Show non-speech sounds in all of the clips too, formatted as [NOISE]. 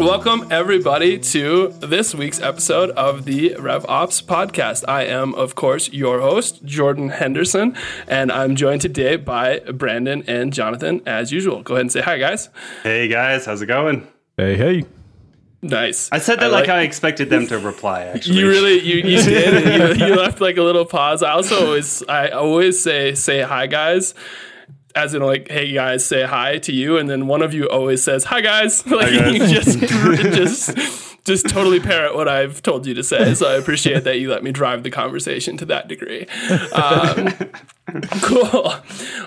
Welcome, everybody, to this week's episode of the RevOps podcast. I am, of course, your host, Jordan Henderson, and I'm joined today by Brandon and Jonathan, as usual. Go ahead and say hi, guys. Hey, guys. How's it going? Hey, hey. Nice. I said that like, like, I expected them to reply. Actually, you really you, you [LAUGHS] did. you, you left like a little pause. I also always I always say say hi, guys as in like, hey guys, say hi to you, and then one of you always says hi guys. [LAUGHS] Like hi guys. you [LAUGHS] just [LAUGHS] just just totally parrot what I've told you to say. So I appreciate that you let me drive the conversation to that degree. Um, cool,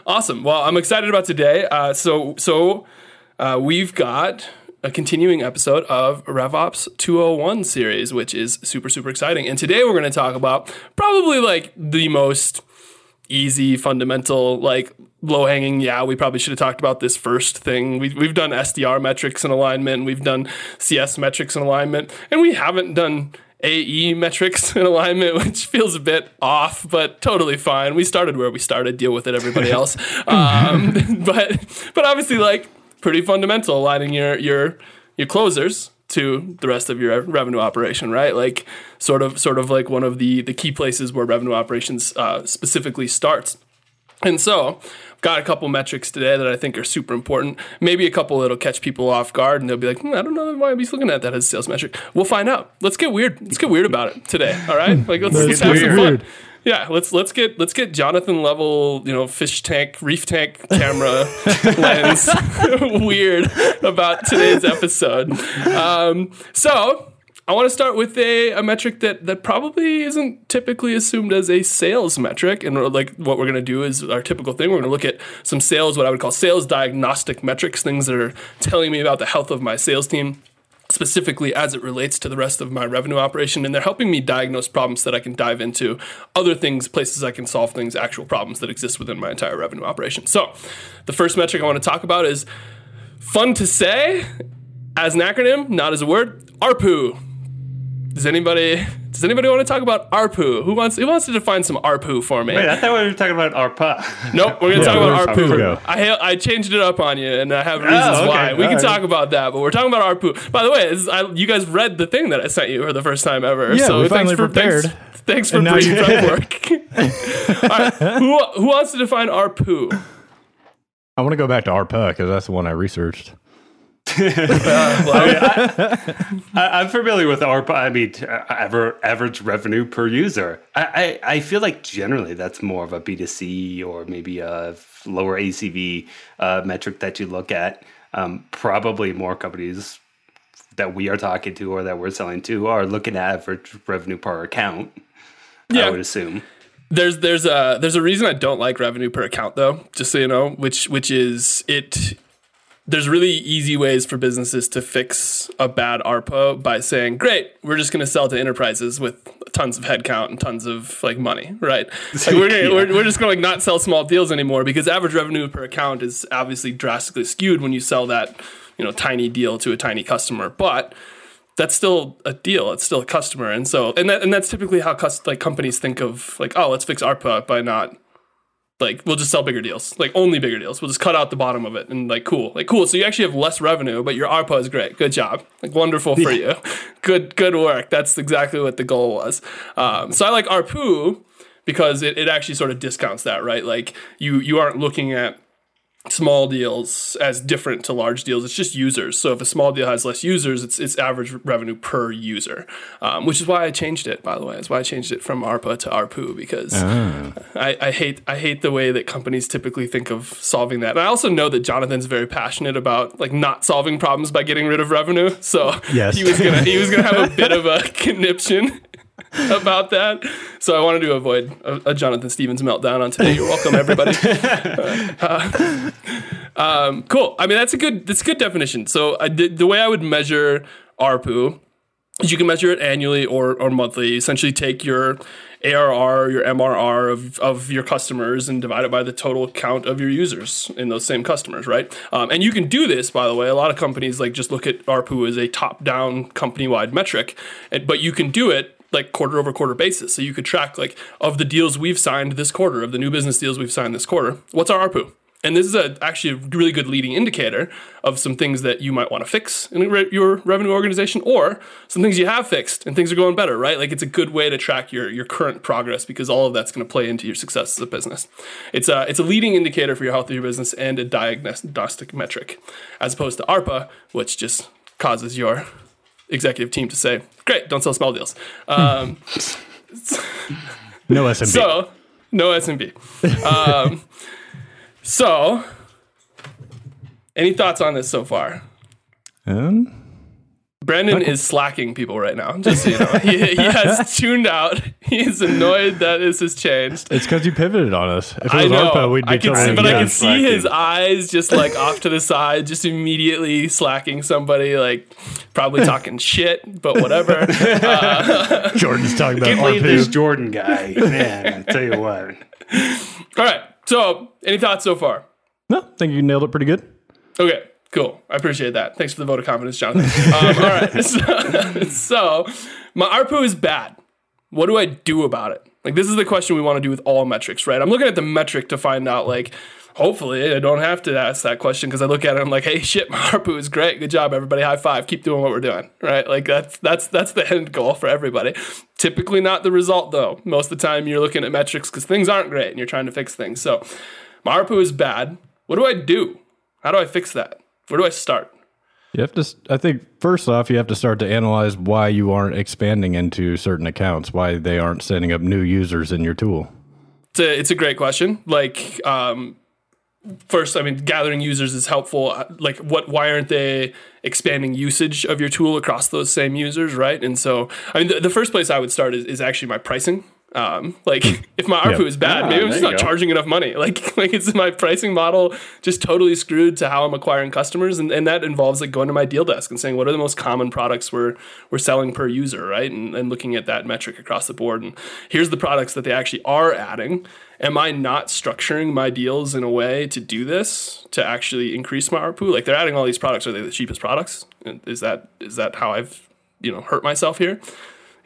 awesome. Well, I'm excited about today. Uh, so so uh, we've got a continuing episode of RevOps 201 series, which is super super exciting. And today we're going to talk about probably like the most easy fundamental like low hanging, yeah, we probably should have talked about this first thing. We, we've done SDR metrics and alignment, we've done CS metrics and alignment, and we haven't done AE metrics and alignment, [LAUGHS] which feels a bit off, but totally fine. We started where we started. Deal with it, everybody [LAUGHS] else. um, [LAUGHS] but but obviously, like pretty fundamental, aligning your your your closers to the rest of your revenue operation, right? Like sort of sort of like one of the the key places where revenue operations uh, specifically starts. And so, I've got a couple metrics today that I think are super important. Maybe a couple that'll catch people off guard and they'll be like, hmm, I don't know why he's looking at that as a sales metric. We'll find out. Let's get weird. Let's get weird about it today. All right? Like let's, let's have weird. some fun. Yeah, let's let's get let's get Jonathan level, you know, fish tank, reef tank camera [LAUGHS] lens [LAUGHS] weird about today's episode. Um, so I want to start with a, a metric that, that probably isn't typically assumed as a sales metric. And like what we're going to do is our typical thing. We're going to look at some sales, what I would call sales diagnostic metrics, things that are telling me about the health of my sales team specifically as it relates to the rest of my revenue operation. And they're helping me diagnose problems that I can dive into, other things, places I can solve things, actual problems that exist within my entire revenue operation. So the first metric I want to talk about is fun to say as an acronym, not as a word, ARPU. Does anybody does anybody want to talk about ARPU? Who wants who wants to define some ARPU for me? Wait, I thought we were talking about ARPA. Nope, we're gonna yeah, talk about ARPU. I I changed it up on you, and I have oh, reasons oh, okay. why. We All can right. talk about that, but we're talking about ARPU. By the way, is, I, you guys read the thing that I sent you for the first time ever. Yeah, so we finally for, prepared. Thanks, thanks for pre prep work. All right, who who wants to define ARPU? I want to go back to ARPA because that's the one I researched uh, I, am [LAUGHS] familiar with ARPA. I mean, ever, average revenue per user. I, I, I, feel like generally that's more of a B2C or maybe a lower ACV uh, metric that you look at. Um, probably more companies that we are talking to or that we're selling to are looking at average revenue per account. Yeah. I would assume. There's there's a there's a reason I don't like revenue per account though, just so you know, which which is it there's really easy ways for businesses to fix a bad ARPA by saying, "Great, we're just going to sell to enterprises with tons of headcount and tons of like money, right? [LAUGHS] Like we're, yeah. we're, we're just going to like not sell small deals anymore because average revenue per account is obviously drastically skewed when you sell that you know tiny deal to a tiny customer, but that's still a deal. It's still a customer, and so and that and that's typically how cus- like companies think of like, oh, let's fix ARPA by not like we'll just sell bigger deals. Like only bigger deals. We'll just cut out the bottom of it and like cool. Like cool so you actually have less revenue but your arpa is great. Good job. Like wonderful for yeah. you. [LAUGHS] Good good work. That's exactly what the goal was. Um, so i like arpu because it, it actually sort of discounts that right? Like you you aren't looking at small deals as different to large deals. It's just users. So if a small deal has less users, it's it's average revenue per user, um, which is why I changed it. By the way, that's why I changed it from ARPA to ARPU because oh. I, I, hate I hate the way that companies typically think of solving that. And I also know that Jonathan's very passionate about like not solving problems by getting rid of revenue. So yes. he was gonna he was gonna have a bit of a [LAUGHS] conniption [LAUGHS] about that. So I wanted to avoid a, a, Jonathan Stevens meltdown on today. You're welcome, everybody. [LAUGHS] uh, um, cool. I mean, that's a good that's a good definition. So I did, the way I would measure ARPU is you can measure it annually or or monthly. You essentially, take your ARR, your MRR of, of your customers and divide it by the total count of your users in those same customers, right? Um, and you can do this, by the way. A lot of companies like just look at ARPU as a top down company wide metric, but you can do it like quarter over quarter basis. So you could track like of the deals we've signed this quarter, of the new business deals we've signed this quarter, what's our ARPU? And this is a, actually a really good leading indicator of some things that you might want to fix in re- your revenue organization or some things you have fixed and things are going better, right? Like it's a good way to track your, your current progress because all of that's going to play into your success as a business. It's a, it's a leading indicator for your health of your business and a diagnostic metric as opposed to ARPA, which just causes your executive team to say, great, don't sell small deals. Um, no SMB. So, no SMB. Um, so, any thoughts on this so far? Um, Brandon is slacking people right now. Just so you know, he, he has [LAUGHS] tuned out. He's annoyed that this has changed. It's because you pivoted on us. If it I know, ARPA, we'd be I can see, but I can good. see his eyes just like off to the side, just immediately slacking somebody, like probably [LAUGHS] talking shit, but whatever. [LAUGHS] Uh, Jordan's talking about Can't believe this Jordan guy. Man, I tell you what. All right. So, any thoughts so far? No, I think you nailed it pretty good. Okay, cool. I appreciate that. Thanks for the vote of confidence, Jonathan. Um, all right. So, [LAUGHS] [LAUGHS] so, my ARPU is bad. What do I do about it? Like, this is the question we want to do with all metrics, right? I'm looking at the metric to find out, like, hopefully I don't have to ask that question because I look at it and I'm like, hey, shit, my [LAUGHS] ARPU is great. Good job, everybody. High five. Keep doing what we're doing, right? Like, that's that's that's the end goal for everybody. Typically not the result, though. Most of the time you're looking at metrics because things aren't great and you're trying to fix things. So, my ARPU is bad. What do I do? How do I fix that? Where do I start? You have to. I think first off, you have to start to analyze why you aren't expanding into certain accounts, why they aren't setting up new users in your tool. It's a, it's a great question. Like, um, first, I mean, gathering users is helpful. Uh, Like, what? Why aren't they expanding usage of your tool across those same users, right? And so, I mean, the, the first place I would start is, is actually my pricing. Um, like, [LAUGHS] if my ARPU Yeah. is bad, Ah, maybe I'm just not go. charging enough money. [LAUGHS] Like, like it's my pricing model just totally screwed to how I'm acquiring customers, and, and that involves like going to my deal desk and saying what are the most common products we're we're selling per user, right? And, and looking at that metric across the board. And here's the products that they actually are adding. Am I not structuring my deals in a way to do this to actually increase my ARPU? Like they're adding all these products. Are they the cheapest products? Is that is that how I've you know hurt myself here?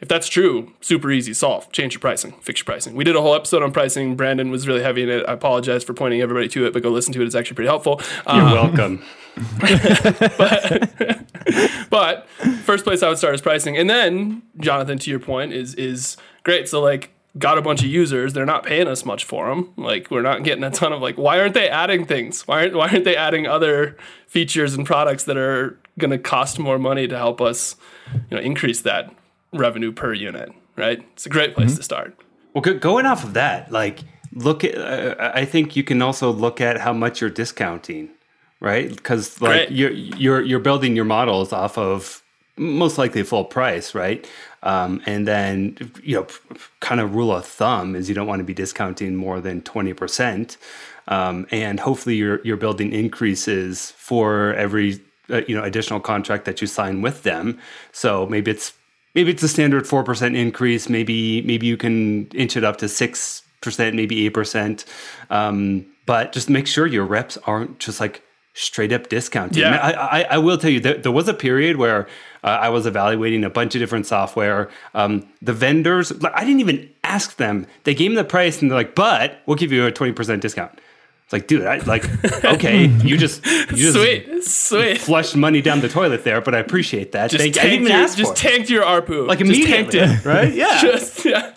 If that's true, super easy solve. Change your pricing, fix your pricing. We did a whole episode on pricing. Brandon was really heavy in it. I apologize for pointing everybody to it, but go listen to it. It's actually pretty helpful. You're Um, welcome. [LAUGHS] [LAUGHS] but first place I would start is pricing, and then Jonathan, to your point, is is great. So like, got a bunch of users. They're not paying us much for them. Like, we're not getting a ton of like. Why aren't they adding things? Why aren't Why aren't they adding other features and products that are going to cost more money to help us, you know, increase that revenue per unit? Right. It's a great place to start. Well, go- going off of that, like, look at. Uh, I think you can also look at how much you're discounting, right? Because like Great. you're you're you're building your models off of most likely full price, right? Um, and then you know, kind of rule of thumb is you don't want to be discounting more than twenty percent, um, and hopefully you're you're building increases for every uh, you know additional contract that you sign with them. So maybe it's maybe it's a standard four percent increase. Maybe maybe you can inch it up to six percent, maybe eight percent. Um, but just make sure your reps aren't just like straight up discounting. Yeah. I, I, I will tell you that there was a period where uh, I was evaluating a bunch of different software. Um, the vendors, like, I didn't even ask them. They gave me the price and they're like, "But we'll give you a twenty percent discount." It's like, dude, I like, [LAUGHS] okay, you just you just Sweet, sweet. flushed money down the toilet there, but I appreciate that. Just Thank you. I didn't tanked, even your, ask just for it. tanked your ARPU. like Just tanked it. right? [LAUGHS] Yeah, Just yeah.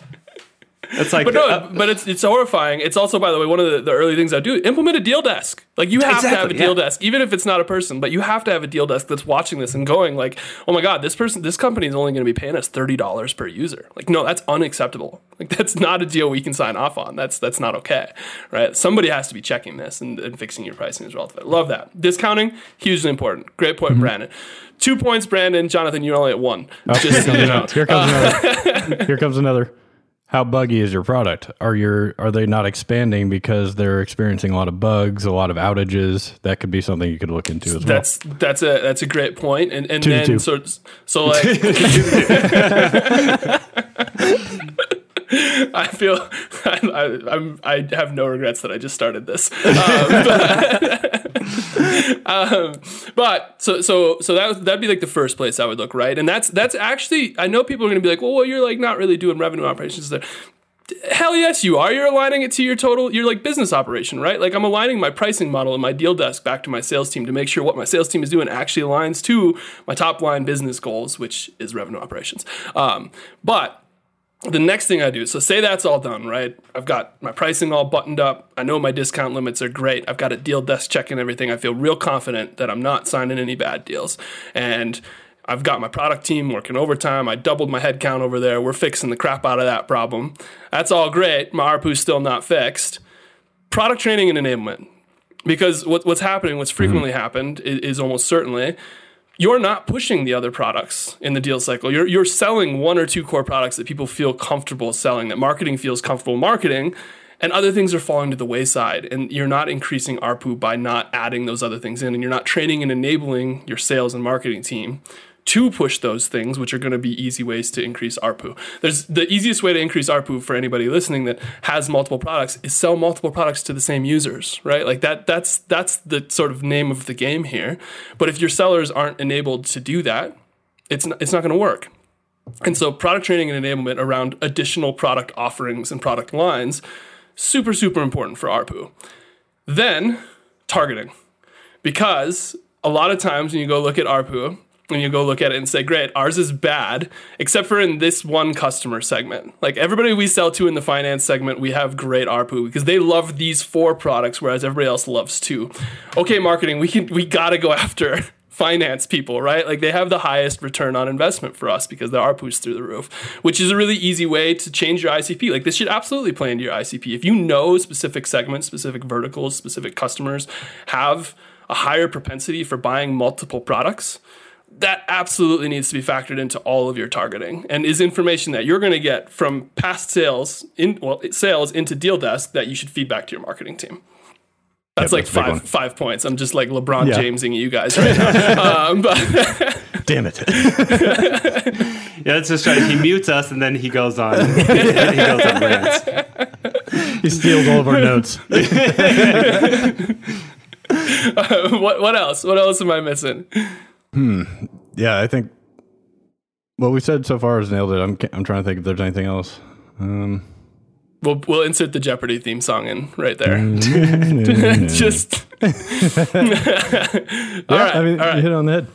It's like, But no, uh, but it's it's horrifying. It's also, by the way, one of the, the early things I do. Implement a deal desk. Like you have to have a deal yeah. desk, even if it's not a person. But you have to have a deal desk that's watching this and going like, "Oh my god, this person, this company is only going to be paying us thirty dollars per user." Like, no, that's unacceptable. Like that's not a deal we can sign off on. That's that's not okay, right? Somebody has to be checking this and, and fixing your pricing as well. Love that. Discounting hugely important. Great point, Brandon. Two points, Brandon. Jonathan, you're only at one. Just so you know. Here comes another. Here comes another. [LAUGHS] How buggy is your product? Are your are they not expanding because they're experiencing a lot of bugs, a lot of outages? That could be something you could look into as well. That's that's a that's a great point, and and Two then so so like [LAUGHS] [LAUGHS] I feel I, I'm I have no regrets that I just started this, um, but, [LAUGHS] um, but so so so that that'd be like the first place I would look right, and that's that's actually I know people are gonna be like, well, well you're like not really doing revenue operations there. Hell yes, you are. You're aligning it to your total, your like business operation, right? Like I'm aligning my pricing model and my deal desk back to my sales team to make sure what my sales team is doing actually aligns to my top line business goals, which is revenue operations. Um, but the next thing I do, so say that's all done, right? I've got my pricing all buttoned up. I know my discount limits are great. I've got a deal desk checking everything. I feel real confident that I'm not signing any bad deals. And I've got my product team working overtime. I doubled my headcount over there. We're fixing the crap out of that problem. That's all great. My ARPU's still not fixed. Product training and enablement. Because what, what's happening, what's frequently mm-hmm. happened is, is almost certainly you're not pushing the other products in the deal cycle. You're, you're selling one or two core products that people feel comfortable selling, that marketing feels comfortable marketing, and other things are falling to the wayside. And you're not increasing ARPU by not adding those other things in, and you're not training and enabling your sales and marketing team to push those things, which are going to be easy ways to increase ARPU. There's the easiest way to increase ARPU for anybody listening that has multiple products is sell multiple products to the same users, right? Like that that's that's the sort of name of the game here. But if your sellers aren't enabled to do that, it's not, it's not going to work. And so product training and enablement around additional product offerings and product lines super super important for ARPU. Then targeting. Because a lot of times when you go look at ARPU, when you go look at it and say, great, ours is bad, except for in this one customer segment. Like everybody we sell to in the finance segment, we have great ARPU because they love these four products, whereas everybody else loves two. Okay, marketing, we can we gotta go after [LAUGHS] finance people, right? Like they have the highest return on investment for us because the ARPU's through the roof, which is a really easy way to change your ICP. Like this should absolutely play into your ICP. If you know specific segments, specific verticals, specific customers have a higher propensity for buying multiple products, that absolutely needs to be factored into all of your targeting and is information that you're going to get from past sales in well sales into deal desk that you should feed back to your marketing team. That's like that's five five points. I'm just like lebron yeah. jamesing you guys right now. [LAUGHS] Um, but [LAUGHS] damn it. [LAUGHS] Yeah it's just right. He mutes us and then he goes on. He goes on rants. He steals all of our notes. Uh, what what else? What else am i missing Hmm. Yeah, I think what we said so far has nailed it. I'm I'm trying to think if there's anything else. Um, we'll we'll insert the Jeopardy theme song in right there. [LAUGHS] Just. [LAUGHS] yeah, [LAUGHS] right, I mean, all right. you hit on the head.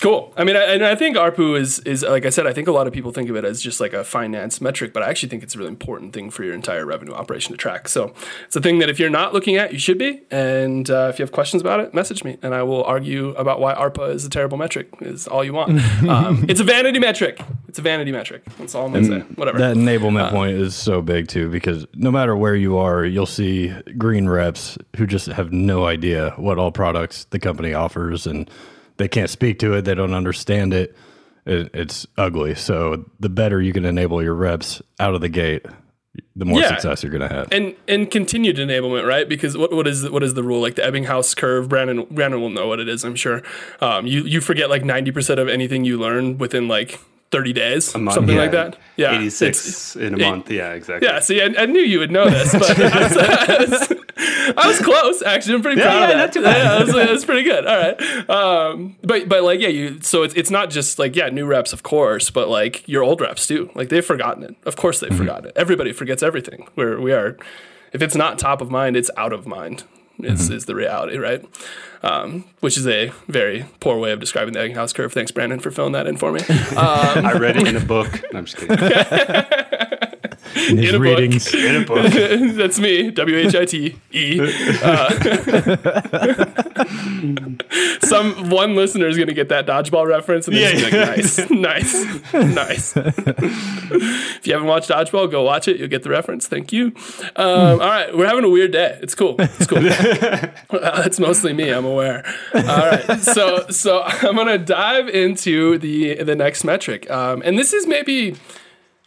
Cool. I mean, I, and I think ARPU is is like I said. I think a lot of people think of it as just like a finance metric, but I actually think it's a really important thing for your entire revenue operation to track. So it's a thing that if you're not looking at, you should be. And uh, if you have questions about it, message me, and I will argue about why ARPA is a terrible metric. Is all you want. [LAUGHS] um, it's a vanity metric. It's a vanity metric. That's all I'm gonna say. Whatever. That enablement uh, point is so big too, because no matter where you are, you'll see green reps who just have no idea what all products the company offers and they can't speak to it, they don't understand it. it. It's ugly. So the better you can enable your reps out of the gate, the more yeah. success you're going to have. And and continued enablement, right? Because what what is what is the rule? Like the Ebbinghaus curve. Brandon Brandon will know what it is. I'm sure. Um, you you forget like 90 percent of anything you learn within like 30 days, month, something yeah. like that. Yeah. 86 in a eight, month. Yeah, exactly. Yeah. See, I, I, knew you would know this, but I, was, [LAUGHS] I, was, I, was, close, actually. I'm pretty yeah, proud yeah, of that. Yeah, that's, that's pretty good. All right. Um, but, but like, yeah, you, so it's, it's not just like, yeah, new reps, of course, but like your old reps too. Like they've forgotten it. Of course they've mm-hmm. forgotten it. Everybody forgets everything. Where we are, if it's not top of mind, it's out of mind is, mm-hmm. is the reality, right? Um, which is a very poor way of describing the Ebbinghaus curve. Thanks, Brandon, for filling that in for me. [LAUGHS] Um, I read it in a book. No, I'm just kidding. [LAUGHS] in, in a readings. book. In a book. [LAUGHS] That's me. W H I T E. [LAUGHS] Some one listener is going to get that dodgeball reference and they're yeah, like, nice, nice, nice. if you haven't watched dodgeball, go watch it. You'll get the reference. Thank you. Um, all right, we're having a weird day. It's cool. It's cool. [LAUGHS] Uh, it's mostly me. I'm aware. All right, so so I'm gonna dive into the the next metric, um, and this is maybe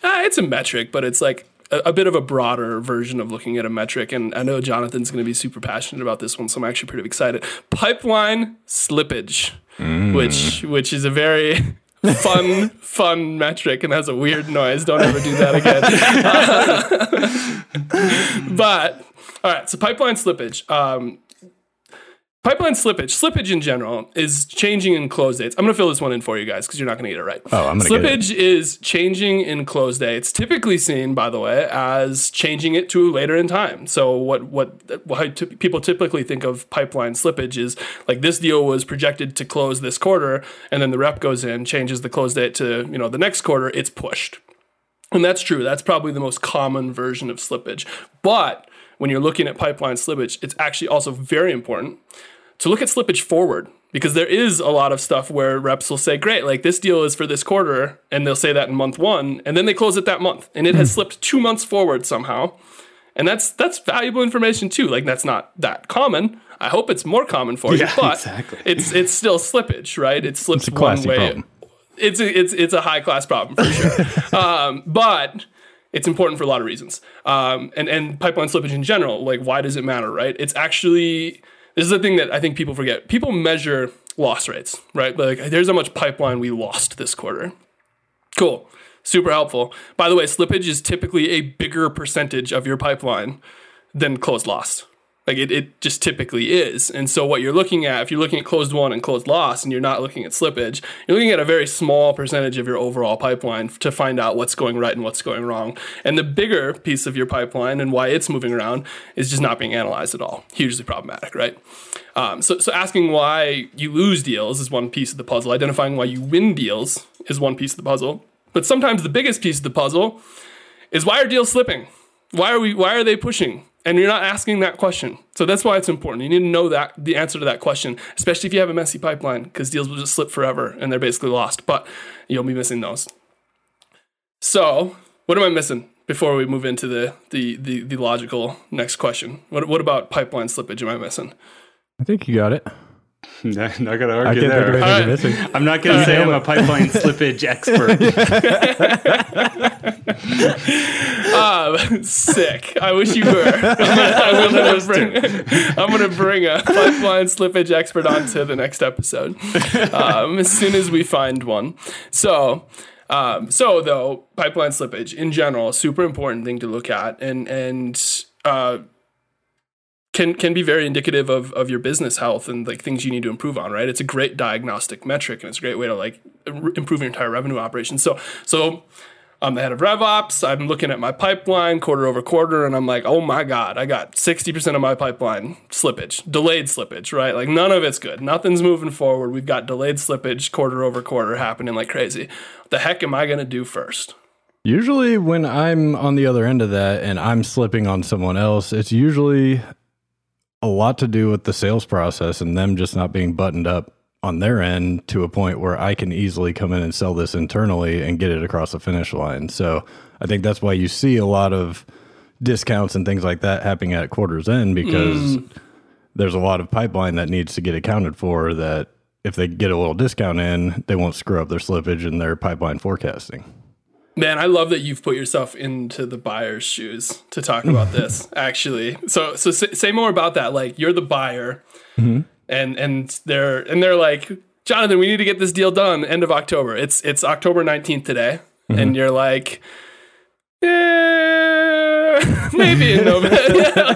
uh, it's a metric, but it's like a, a, bit of a broader version of looking at a metric. And I know Jonathan's going to be super passionate about this one, so I'm actually pretty excited. Pipeline slippage, mm. which which is a very [LAUGHS] fun, fun metric and has a weird noise. Don't ever do that again. [LAUGHS] but all right, so pipeline slippage. Um, pipeline slippage, slippage in general is changing in close dates. I'm going to fill this one in for you guys because you're not going to get it right. Oh, I'm going to get it. Slippage is changing in close dates, typically seen, by the way, as changing it to later in time. So what what how t- people typically think of pipeline slippage is like this deal was projected to close this quarter, and then the rep goes in, changes the close date to you know the next quarter, it's pushed. And that's true. That's probably the most common version of slippage. But when you're looking at pipeline slippage, it's actually also very important to look at slippage forward because there is a lot of stuff where reps will say, great, like this deal is for this quarter, and they'll say that in month one, and then they close it that month, and it has slipped two months forward somehow. And that's that's valuable information too. Like that's not that common. I hope it's more common for you, [LAUGHS] but exactly. it's it's still slippage, right? It slips a one way. problem. It's a, it's it's a high class problem for sure. [LAUGHS] um, but it's important for a lot of reasons. Um, and and pipeline slippage in general, like why does it matter, right? It's actually this is the thing that I think people forget. People measure loss rates, right? Like there's how much pipeline we lost this quarter. Cool. Super helpful. By the way, slippage is typically a bigger percentage of your pipeline than closed loss. Like it, it just typically is. And so what you're looking at, if you're looking at closed won and closed loss and you're not looking at slippage, you're looking at a very small percentage of your overall pipeline to find out what's going right and what's going wrong. And the bigger piece of your pipeline and why it's moving around is just not being analyzed at all. Hugely problematic, right? Um, so, so asking why you lose deals is one piece of the puzzle. Identifying why you win deals is one piece of the puzzle. But sometimes the biggest piece of the puzzle is why are deals slipping? Why are we? Why are they pushing? And you're not asking that question. So that's why it's important. You need to know that the answer to that question, especially if you have a messy pipeline, because deals will just slip forever and they're basically lost. But you'll be missing those. So what am I missing before we move into the the the, the logical next question? What what about pipeline slippage am I missing? I think you got it. [LAUGHS] not gonna I argue can't think of there. anything missing. [LAUGHS] I'm not gonna say I'm a pipeline [LAUGHS] slippage expert. Um, sick. I wish you were. I'm gonna, bring, I'm gonna bring a pipeline slippage expert onto the next episode um, as soon as we find one. So. Um, so though pipeline slippage in general, super important thing to look at, and and uh, can can be very indicative of of your business health and like things you need to improve on. Right? It's a great diagnostic metric, and it's a great way to like improve your entire revenue operation. So so I'm the head of RevOps. I'm looking at my pipeline quarter over quarter, and I'm like, oh my God, I got 60% of my pipeline slippage, delayed slippage, right? Like none of it's good. Nothing's moving forward. We've got delayed slippage quarter over quarter happening like crazy. What the heck am I going to do first? Usually, when I'm on the other end of that and I'm slipping on someone else, it's usually a lot to do with the sales process and them just not being buttoned up on their end to a point where I can easily come in and sell this internally and get it across the finish line. So I think that's why you see a lot of discounts and things like that happening at quarter's end because mm. there's a lot of pipeline that needs to get accounted for that if they get a little discount in, they won't screw up their slippage and their pipeline forecasting. Man, I love that you've put yourself into the buyer's shoes to talk about [LAUGHS] this. Actually, so so say, say more about that. Like you're the buyer, and and they're and they're like, Jonathan, we need to get this deal done end of October. It's it's October nineteenth today, and you're like, yeah, [LAUGHS] maybe in [LAUGHS] November.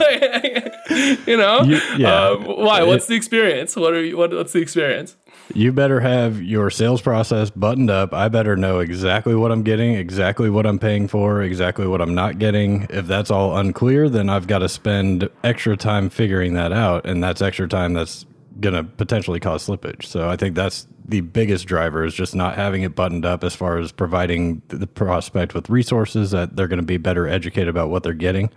you know, You- yeah. Um, why? What's the experience? What are you? What, what's the experience? You better have your sales process buttoned up. I better know exactly what I'm getting, exactly what I'm paying for, exactly what I'm not getting. If that's all unclear, then I've got to spend extra time figuring that out. And that's extra time that's going to potentially cause slippage. So I think that's the biggest driver is just not having it buttoned up as far as providing the prospect with resources that they're going to be better educated about what they're getting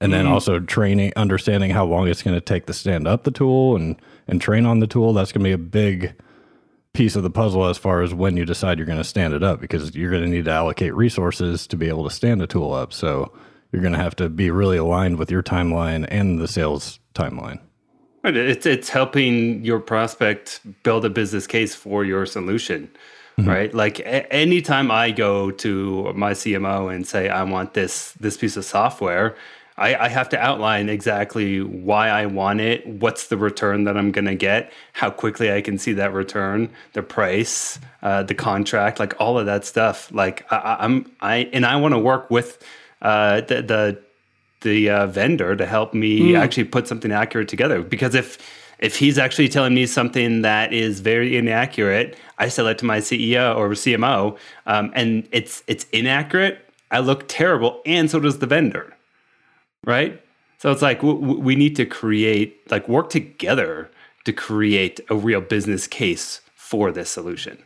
and then mm. also training understanding how long it's going to take to stand up the tool and and train on the tool that's going to be a big piece of the puzzle as far as when you decide you're going to stand it up because you're going to need to allocate resources to be able to stand a tool up. So you're going to have to be really aligned with your timeline and the sales timeline. Right, It's it's helping your prospect build a business case for your solution, mm-hmm. right? Like a- anytime I go to my CMO and say I want this this piece of software, I, I have to outline exactly why I want it, what's the return that I'm going to get, how quickly I can see that return, the price, uh, the contract, like all of that stuff. Like I, I'm I and I want to work with uh, the the the uh, vendor to help me actually put something accurate together. Because if If he's actually telling me something that is very inaccurate, I sell it to my CEO or CMO, um, and it's it's inaccurate. I look terrible, and so does the vendor, right? So it's like w- we need to create, like, work together to create a real business case for this solution.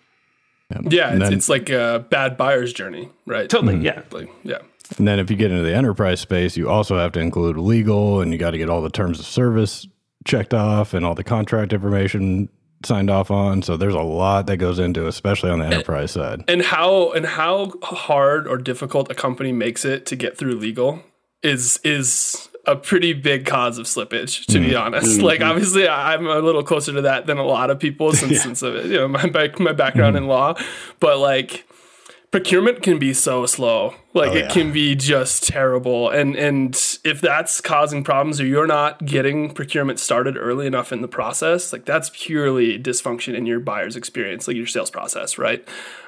Yeah, it's, then, it's, like a bad buyer's journey, right? Totally, mm-hmm. yeah, like, yeah. And then if you get into the enterprise space, you also have to include legal, and you got to get all the terms of service checked off and all the contract information signed off on. So there's a lot that goes into, especially on the enterprise and, side. And how and how hard or difficult a company makes it to get through legal is is a pretty big cause of slippage, to mm. be honest. Mm-hmm. Like obviously I'm a little closer to that than a lot of people [LAUGHS] since yeah. since of you know, my my background mm. in law. But like procurement can be so slow like oh, it yeah. can be just terrible and and if that's causing problems or you're not getting procurement started early enough in the process like that's purely dysfunction in your buyer's experience like your sales process right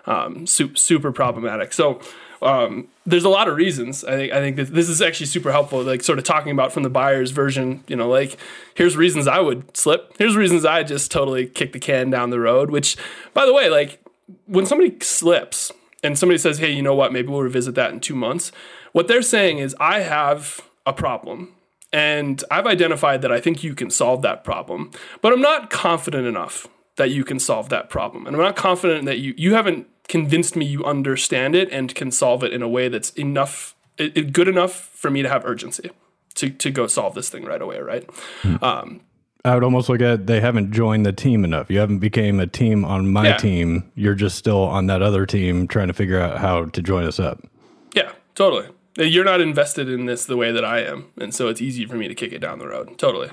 um, super, super problematic so um, there's a lot of reasons i think i think that this is actually super helpful like sort of talking about from the buyer's version you know like here's reasons i would slip here's reasons i just totally kick the can down the road which by the way like when somebody slips and somebody says, hey, you know what, maybe we'll revisit that in two months, what they're saying is, I have a problem and I've identified that I think you can solve that problem, but I'm not confident enough that you can solve that problem. And I'm not confident that you, you haven't convinced me you understand it and can solve it in a way that's enough, it, good enough for me to have urgency to, to go solve this thing right away, right? Hmm. Um, I would almost look at they haven't joined the team enough. You haven't became a team on my yeah. team. You're just still on that other team trying to figure out how to join us up. Yeah, totally. You're not invested in this the way that I am, and so it's easy for me to kick it down the road. Totally.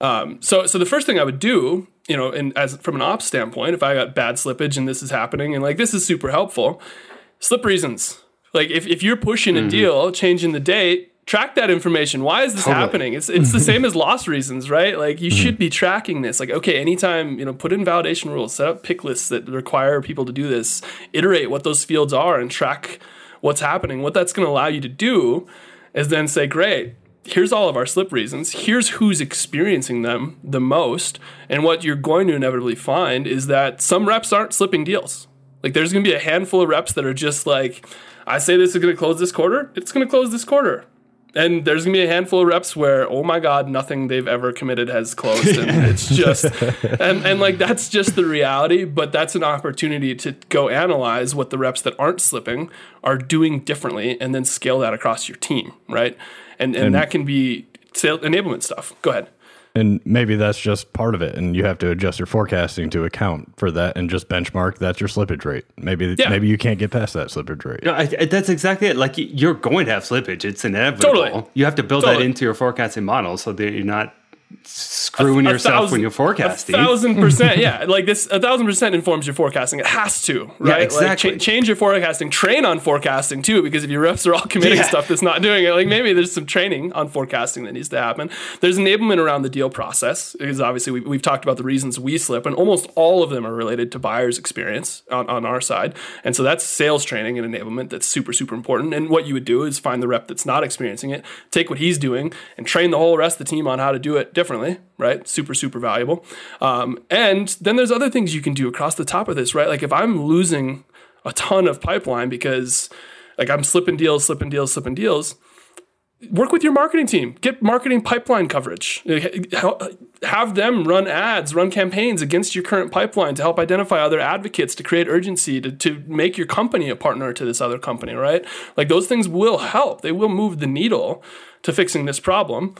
Um, so, so the first thing I would do, you know, and as from an ops standpoint, if I got bad slippage and this is happening, and like this is super helpful, slip reasons. Like if, if you're pushing a mm-hmm. deal, changing the date, track that information. Why is this totally. happening? It's it's the [LAUGHS] same as loss reasons, right? Like you mm-hmm. should be tracking this. Like okay, anytime you know, put in validation rules, set up pick lists that require people to do this, iterate what those fields are, and track what's happening. What that's going to allow you to do is then say, great. Here's all of our slip reasons. Here's who's experiencing them the most. And what you're going to inevitably find is that some reps aren't slipping deals. Like there's going to be a handful of reps that are just like, I say this is going to close this quarter, it's going to close this quarter and there's gonna be a handful of reps where oh my god nothing they've ever committed has closed and it's just [LAUGHS] and, and like that's just the reality but that's an opportunity to go analyze what the reps that aren't slipping are doing differently and then scale that across your team right and and, and that can be sales enablement stuff go ahead and maybe that's just part of it, and you have to adjust your forecasting to account for that, and just benchmark that's your slippage rate. Maybe yeah. maybe you can't get past that slippage rate. No, I, that's exactly it. Like you're going to have slippage; it's inevitable. Totally. You have to build totally. that into your forecasting model so that you're not screwing a, a yourself thousand, when you're forecasting. A thousand percent, [LAUGHS] yeah. Like this, a thousand percent informs your forecasting. It has to, right? Yeah, exactly. Like, ch- change your forecasting. Train on forecasting too, because if your reps are all committing yeah. stuff that's not doing it, like maybe there's some training on forecasting that needs to happen. There's enablement around the deal process, because obviously we, have talked about the reasons we slip, and almost all of them are related to buyer's experience on, on our side. And so that's sales training and enablement that's super, super important. And what you would do is find the rep that's not experiencing it, take what he's doing, and train the whole rest of the team on how to do it differently right? Super, super valuable. Um, and then there's other things you can do across the top of this, right? Like if I'm losing a ton of pipeline because like I'm slipping deals, slipping deals, slipping deals, work with your marketing team. Get marketing pipeline coverage. Have them run ads, run campaigns against your current pipeline to help identify other advocates, to create urgency, to, to make your company a partner to this other company, right? Like those things will help. They will move the needle to fixing this problem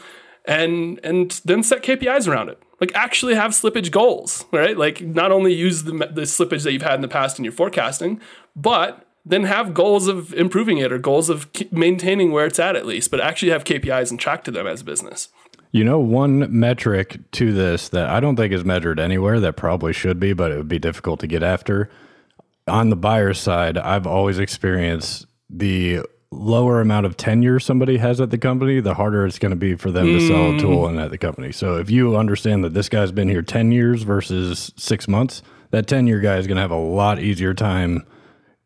and and then set KPIs around it. Like actually have slippage goals, right? Like not only use the, the slippage that you've had in the past in your forecasting, but then have goals of improving it or goals of maintaining where it's at at least, but actually have KPIs and track to them as a business. You know, one metric to this that I don't think is measured anywhere that probably should be, but it would be difficult to get after. On the buyer side, I've always experienced the lower amount of tenure somebody has at the company, the harder it's going to be for them mm. to sell a tool and at the company. So if you understand that this guy's been here 10 years versus six months, that 10 year guy is going to have a lot easier time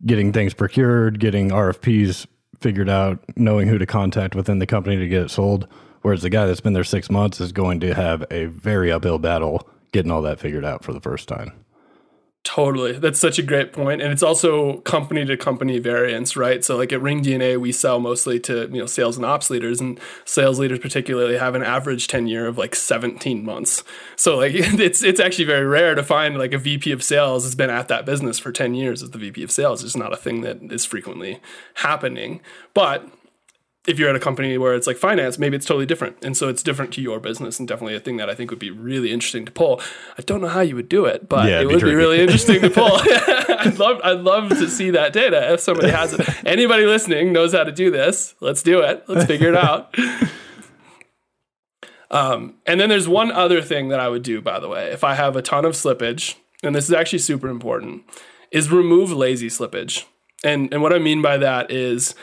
getting things procured, getting RFPs figured out, knowing who to contact within the company to get it sold. Whereas the guy that's been there six months is going to have a very uphill battle getting all that figured out for the first time. Totally. That's such a great point. And it's also company to company variance, right? So like at Ring DNA, we sell mostly to, you know, sales and ops leaders and sales leaders particularly have an average tenure of like 17 months. So like [LAUGHS] it's it's actually very rare to find like a VP of sales has been at that business for 10 years as the VP of sales. It's not a thing that is frequently happening. But if you're at a company where it's like finance, maybe it's totally different. And so it's different to your business and definitely a thing that I think would be really interesting to pull. I don't know how you would do it, but Yeah, it be be really interesting to pull. [LAUGHS] [LAUGHS] I'd love I'd love to see that data if somebody has it. Anybody listening knows how to do this. Let's do it. Let's figure it out. [LAUGHS] Um, and then there's one other thing that I would do, by the way, if I have a ton of slippage, and this is actually super important, is remove lazy slippage. And and what I mean by that is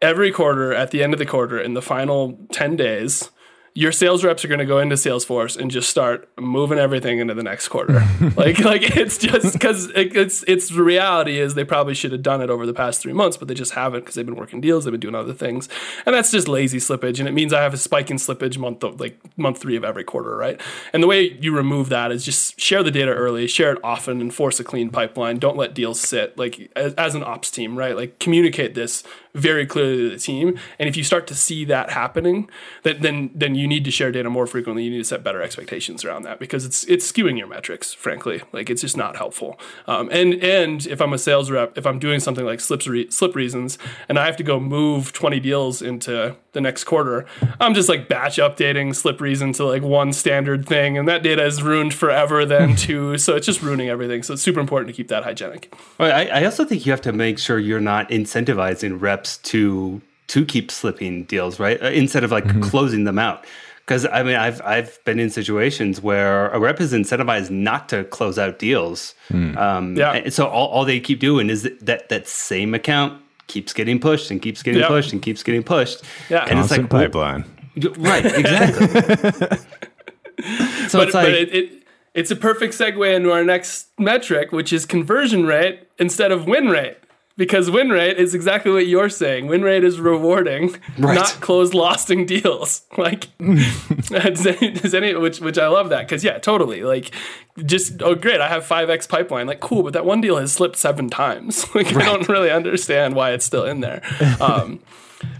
every quarter, at the end of the quarter, in the final 10 days, your sales reps are going to go into Salesforce and just start moving everything into the next quarter. [LAUGHS] like, like it's just because it, it's it's the reality is they probably should have done it over the past three months, but they just haven't because they've been working deals, they've been doing other things, and that's just lazy slippage. And it means I have a spike in slippage month of, like month three of every quarter, right? And the way you remove that is just share the data early, share it often, and force a clean pipeline. Don't let deals sit. Like as, as an ops team, right? Like communicate this very clearly to the team. And if you start to see that happening, that then then you need to share data more frequently. You need to set better expectations around that because it's it's skewing your metrics. Frankly, like it's just not helpful. Um, and and if I'm a sales rep, if I'm doing something like slips re- slip reasons, and I have to go move 20 deals into the next quarter, I'm just like batch updating slip reason to like one standard thing, and that data is ruined forever then [LAUGHS] too. So it's just ruining everything. So it's super important to keep that hygienic. I, I also think you have to make sure you're not incentivizing reps to to keep slipping deals, right? Uh, Instead of like Mm-hmm. closing them out. Because I mean, I've I've been in situations where a rep is incentivized not to close out deals. Um, Yeah. and so all, all they keep doing is that that same account keeps getting pushed and keeps getting Yep. pushed and keeps getting pushed. Yeah. and it's Constant like well, pipeline. right, exactly. [LAUGHS] so but, it's like but it, it it's a perfect segue into our next metric, which is conversion rate instead of win rate. Because win rate is exactly what you're saying. Win rate is rewarding, Right. not closed losting deals. [LAUGHS] Like, [LAUGHS] does any, does any which which I love that because yeah, totally. Like, just oh great, I have five x pipeline. Like, cool, but that one deal has slipped seven times. [LAUGHS] Like, I don't really understand why it's still in there. Um,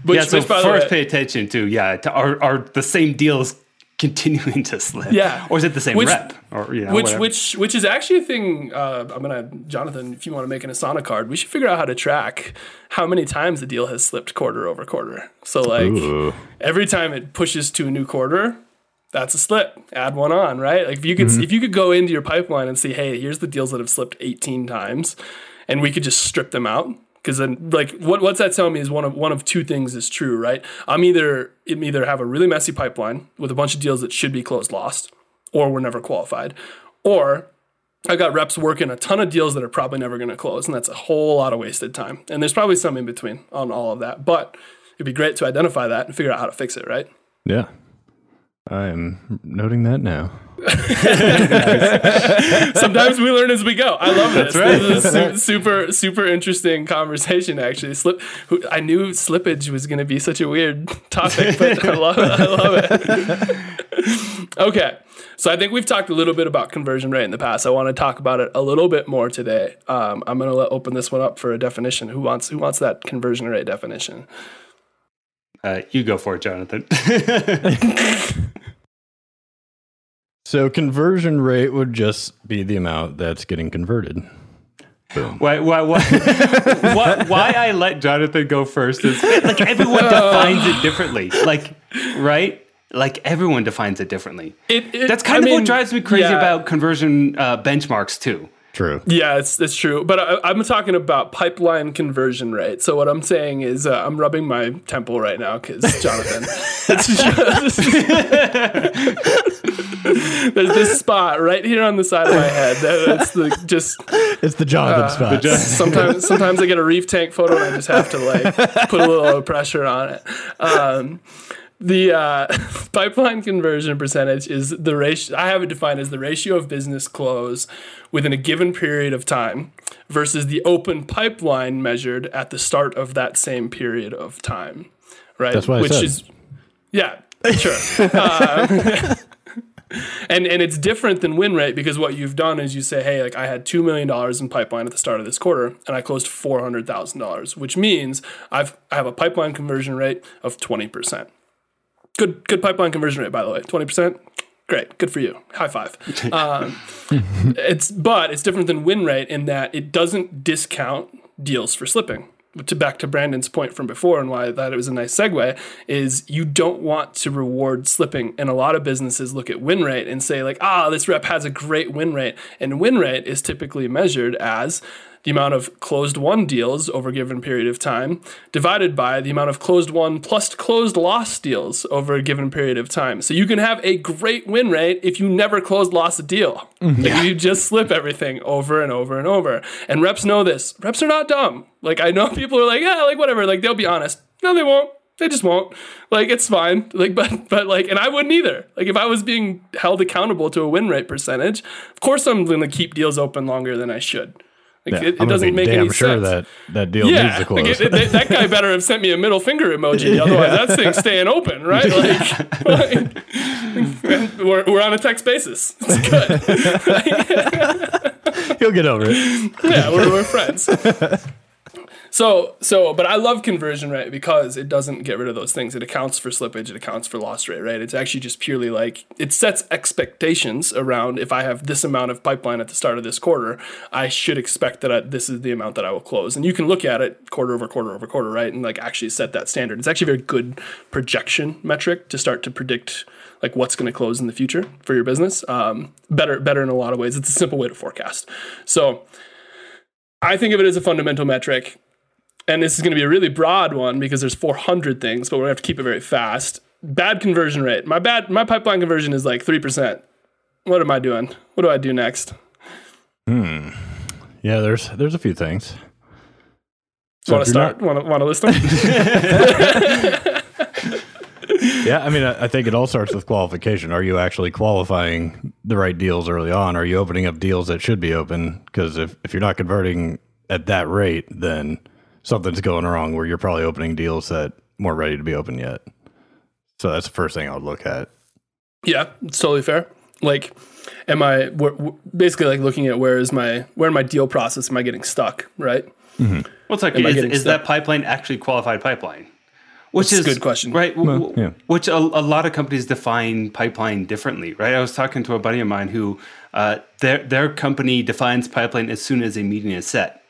which, yeah. So which, first, way, pay attention to yeah. To, are are the same deals continuing to slip? Yeah. or is it the same Which- rep? Or you know, which whatever. which which is actually a thing. Uh, I'm gonna Jonathan, if you want to make an Asana card, we should figure out how to track how many times the deal has slipped quarter over quarter. So like Ooh. every time it pushes to a new quarter, that's a slip. Add one on, right? Like if you could if you could go into your pipeline and see, hey, here's the deals that have slipped 18 times, and we could just strip them out. Because then, like, what what's that telling me is one of one of two things is true, right? I'm either I'm either have a really messy pipeline with a bunch of deals that should be closed lost, or we're never qualified, or I've got reps working a ton of deals that are probably never going to close, and that's a whole lot of wasted time. And there's probably some in between on all of that, but it'd be great to identify that and figure out how to fix it, right? Yeah. I am noting that now. [LAUGHS] Sometimes we learn as we go. I love this. right. This is a su- super, super interesting conversation. Actually, slip. I knew slippage was going to be such a weird topic, but I love, I love it. [LAUGHS] okay, so I think we've talked a little bit about conversion rate in the past. I want to talk about it a little bit more today. Um, I'm going to open this one up for a definition. Who wants Who wants that conversion rate definition? Uh, you go for it, Jonathan. [LAUGHS] So conversion rate would just be the amount that's getting converted. Boom. why, why, why, [LAUGHS] why, why I let Jonathan go first is like everyone [LAUGHS] defines it differently. Like, right? Like everyone defines it differently. It, it- That's kind I of mean, what drives me crazy yeah. about conversion uh, benchmarks too. True. Yeah, it's, it's true. But I, I'm talking about pipeline conversion rate. So what I'm saying is uh, I'm rubbing my temple right now because [LAUGHS] Jonathan. it's just, [LAUGHS] there's this spot right here on the side of my head. That, that's the just It's the Jonathan spot. [LAUGHS] sometimes sometimes I get a reef tank photo and I just have to like put a little pressure on it. Um, the uh, [LAUGHS] pipeline conversion percentage is the ratio. I have it defined as the ratio of business close within a given period of time versus the open pipeline measured at the start of that same period of time. Right, That's what I which said. is yeah. Sure. Uh, [LAUGHS] [LAUGHS] and and it's different than win rate because what you've done is you say, hey, like I had two million dollars in pipeline at the start of this quarter, and I closed four hundred thousand dollars, which means I've I have a pipeline conversion rate of twenty percent. Good good pipeline conversion rate, by the way, twenty percent. Great, good for you. High five. [LAUGHS] Um, it's but it's different than win rate in that it doesn't discount deals for slipping to back to Brandon's point from before and why I thought it was a nice segue is you don't want to reward slipping. And a lot of businesses look at win rate and say, like, ah, this rep has a great win rate. And win rate is typically measured as the amount of closed won deals over a given period of time divided by the amount of closed won plus closed loss deals over a given period of time. So you can have a great win rate if you never closed lost a deal. Mm-hmm. Like you just slip everything over and over and over. And reps know this. Reps are not dumb. Like I know [LAUGHS] people are like, yeah, like whatever. Like they'll be honest. No, they won't. They just won't. Like it's fine. Like [LAUGHS] but but like and I wouldn't either. Like if I was being held accountable to a win rate percentage, of course I'm going to keep deals open longer than I should. Like yeah, it, it doesn't make any sure sense. that that deal yeah, needs to close. Like it, it, that guy [LAUGHS] better have sent me a middle finger emoji. Otherwise, yeah. that thing's staying open, right? Like, [LAUGHS] like we're, we're on a text basis. [LAUGHS] It's good. He'll get over it. Yeah, we're, we're friends. So so but I love conversion rate because it doesn't get rid of those things. It accounts for slippage, it accounts for loss rate, right? It's actually just purely like it sets expectations around if I have this amount of pipeline at the start of this quarter, I should expect that I, this is the amount that I will close. And you can look at it quarter over quarter over quarter, right? And like actually set that standard. It's actually a very good projection metric to start to predict like what's going to close in the future for your business. Um, better better in a lot of ways. It's a simple way to forecast. So I think of it as a fundamental metric and this is going to be a really broad one because there's 400 things, but we're going to have to keep it very fast. Bad conversion rate. My bad my pipeline conversion is like 3%. What am I doing? What do I do next? Hmm. Yeah, there's there's a few things. So want to start? want to want to list them? [LAUGHS] yeah, I mean, I, I think it all starts with qualification. Are you actually qualifying the right deals early on? Are you opening up deals that should be open? Because if, if you're not converting at that rate, then something's going wrong where you're probably opening deals that weren't ready to be open yet. So that's the first thing I would look at. Yeah, it's totally fair. Like, am I basically like looking at where is my where in my deal process am I getting stuck? Right. Mm-hmm. Well, it's like is, is that pipeline actually qualified pipeline? Which That's is a good question, right? Well, yeah. Which a, a, lot of companies define pipeline differently, right? I was talking to a buddy of mine who uh, their their company defines pipeline as soon as a meeting is set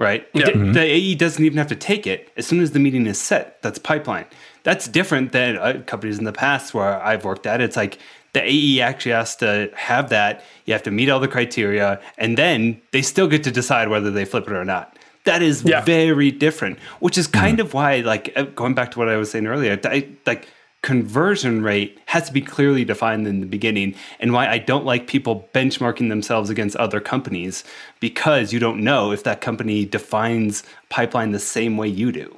right? Yeah. Mm-hmm. The AE doesn't even have to take it. As soon as the meeting is set, that's pipeline. That's different than uh, companies in the past where I've worked at. It's like the AE actually has to have that. You have to meet all the criteria, and then they still get to decide whether they flip it or not. That is yeah. very different, which is kind mm-hmm. of why, like, uh, going back to what I was saying earlier, I, like conversion rate has to be clearly defined in the beginning and why I don't like people benchmarking themselves against other companies because you don't know if that company defines pipeline the same way you do.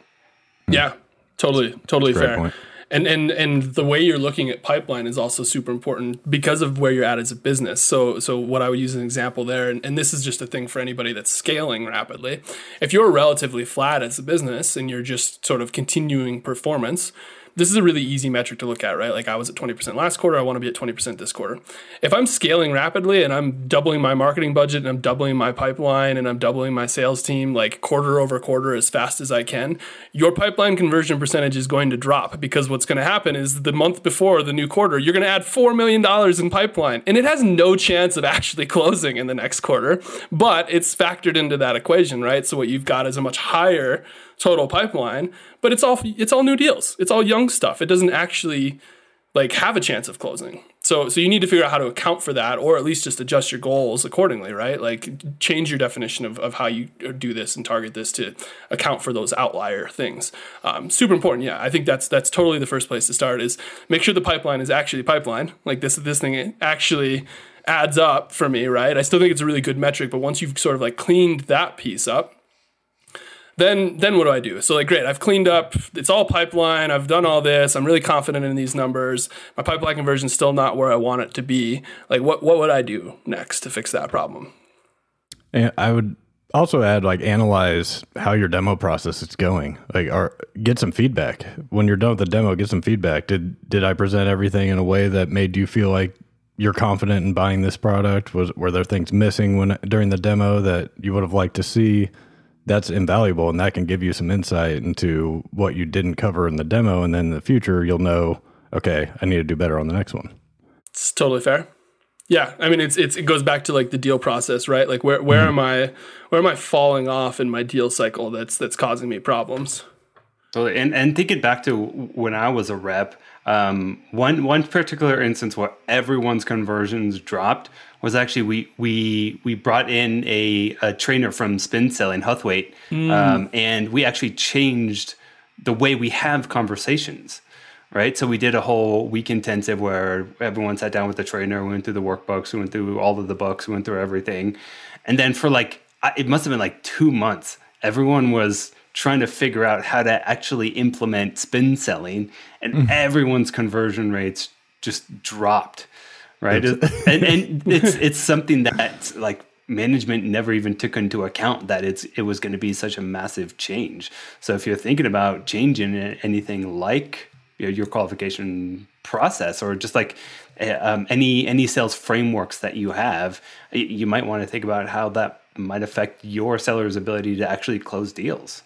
Yeah, totally, totally fair. Point. And and and the way you're looking at pipeline is also super important because of where you're at as a business. So so what I would use as an example there, and, and this is just a thing for anybody that's scaling rapidly. If you're relatively flat as a business and you're just sort of continuing performance, this is a really easy metric to look at, right? Like I was at 20% last quarter, I want to be at 20% this quarter. If I'm scaling rapidly and I'm doubling my marketing budget and I'm doubling my pipeline and I'm doubling my sales team like quarter over quarter as fast as I can, your pipeline conversion percentage is going to drop because what's going to happen is the month before the new quarter, you're going to add $4 million in pipeline and it has no chance of [LAUGHS] actually closing in the next quarter, but it's factored into that equation, right? So what you've got is a much higher total pipeline, but it's all it's all new deals. It's all young stuff. It doesn't actually like have a chance of closing. So so you need to figure out how to account for that or at least just adjust your goals accordingly, right? Like change your definition of, of how you do this and target this to account for those outlier things. Um, super important. Yeah, I think that's that's totally the first place to start is make sure the pipeline is actually pipeline. Like this this thing actually adds up for me, right? I still think it's a really good metric, but once you've sort of like cleaned that piece up, then then what do I do? So like great, I've cleaned up. It's all pipeline. I've done all this. I'm really confident in these numbers. My pipeline conversion is still not where I want it to be. Like what what would I do next to fix that problem? And I would also add like analyze how your demo process is going like or get some feedback when you're done with the demo get some feedback did did i present everything in a way that made you feel like you're confident in buying this product was were there things missing when during the demo that you would have liked to see that's invaluable and that can give you some insight into what you didn't cover in the demo and then in the future you'll know okay i need to do better on the next one it's totally fair yeah, I mean it's it's it goes back to like the deal process, right? Like where where mm-hmm. am I where am I falling off in my deal cycle that's that's causing me problems? Totally. And and think it back to when I was a rep, um, one one particular instance where everyone's conversions dropped was actually we we we brought in a, a trainer from spin selling Huthwaite, mm. um, and we actually changed the way we have conversations right? So we did a whole week intensive where everyone sat down with the trainer, we went through the workbooks, we went through all of the books, we went through everything. And then for like, it must have been like two months, everyone was trying to figure out how to actually implement spin selling, and mm. everyone's conversion rates just dropped, right? [LAUGHS] and, and it's it's something that like management never even took into account that it's it was going to be such a massive change. So if you're thinking about changing anything like you know, your qualification process or just like eh, um, any any sales frameworks that you have you might want to think about how that might affect your seller's ability to actually close deals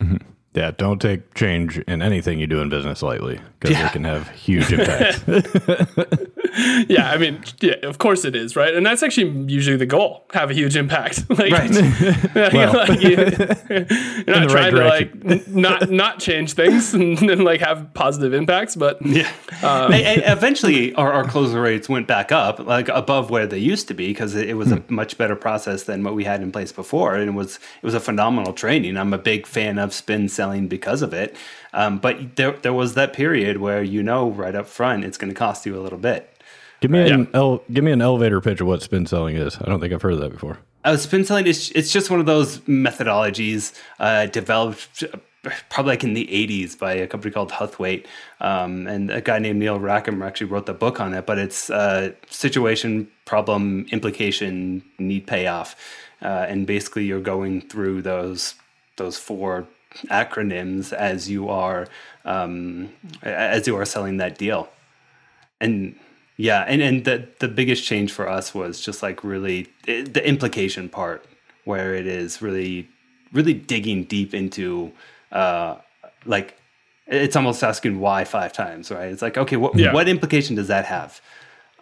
mm-hmm. yeah don't take change in anything you do in business lightly because yeah. it can have huge impacts [LAUGHS] [LAUGHS] yeah, I mean, yeah, of course it is, right? And that's actually usually the goal: have a huge impact. [LAUGHS] Like, right. [LAUGHS] well, like you, are not trying right to like not not change things and, and, like have positive impacts, but yeah. Um, eventually, our, our closure rates went back up, like above where they used to be, because it, it, was hmm. a much better process than what we had in place before, and it was it was a phenomenal training. I'm a big fan of spin selling because of it. Um, but there, there was that period where you know right up front it's going to cost you a little bit. Give me an ele- give me an elevator pitch of what spin selling is. I don't think I've heard of that before. Uh, spin selling is it's just one of those methodologies uh, developed probably like in the 80s by a company called Huthwaite. Um, and a guy named Neil Rackham actually wrote the book on it, but it's uh, situation, problem, implication, need payoff. Uh, and basically you're going through those those four acronyms as you are um, as you are selling that deal. And yeah, and and the the biggest change for us was just like really the implication part, where it is really really digging deep into uh, like it's almost asking why five times, right? It's like okay, what yeah. what implication does that have?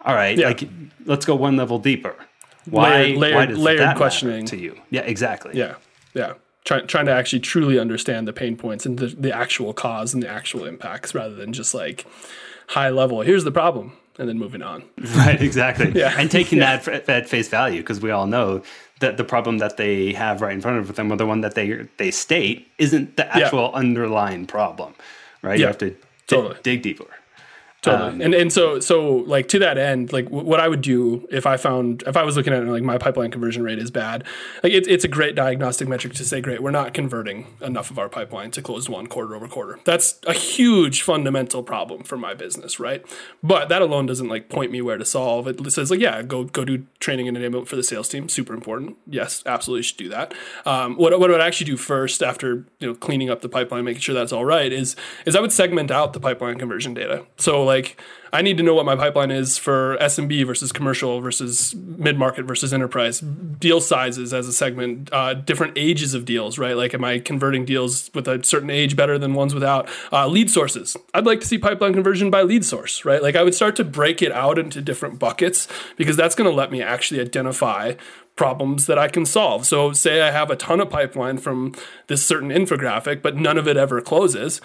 All right, yeah. like let's go one level deeper. Why layered, layered, why does layered that questioning to you? Yeah, exactly. Yeah, yeah. Try, trying to actually truly understand the pain points and the, the actual cause and the actual impacts rather than just like high level. Here's the problem and then moving on. [LAUGHS] Right, exactly. [LAUGHS] yeah. And taking yeah. that at face value because we all know that the problem that they have right in front of them or the one that they they state isn't the actual yeah. underlying problem, right? Yeah. You have to totally. dig deeper. Totally. Um, and and so so like to that end, like w- what I would do if I found if I was looking at it, like my pipeline conversion rate is bad, like it's it's a great diagnostic metric to say, great, we're not converting enough of our pipeline to closed won quarter over quarter. That's a huge fundamental problem for my business, right? But that alone doesn't like point me where to solve. It says like, yeah, go go do training and enablement for the sales team. Super important. Yes, absolutely should do that. Um, what what I would actually do first after you know cleaning up the pipeline, making sure that's all right, is is I would segment out the pipeline conversion data. So like I need to know what my pipeline is for SMB versus commercial versus mid market versus enterprise, deal sizes as a segment, uh, different ages of deals, right? Like, am I converting deals with a certain age better than ones without? Uh, lead sources. I'd like to see pipeline conversion by lead source, right? Like, I would start to break it out into different buckets because that's going to let me actually identify problems that I can solve. So, say I have a ton of pipeline from this certain infographic, but none of it ever closes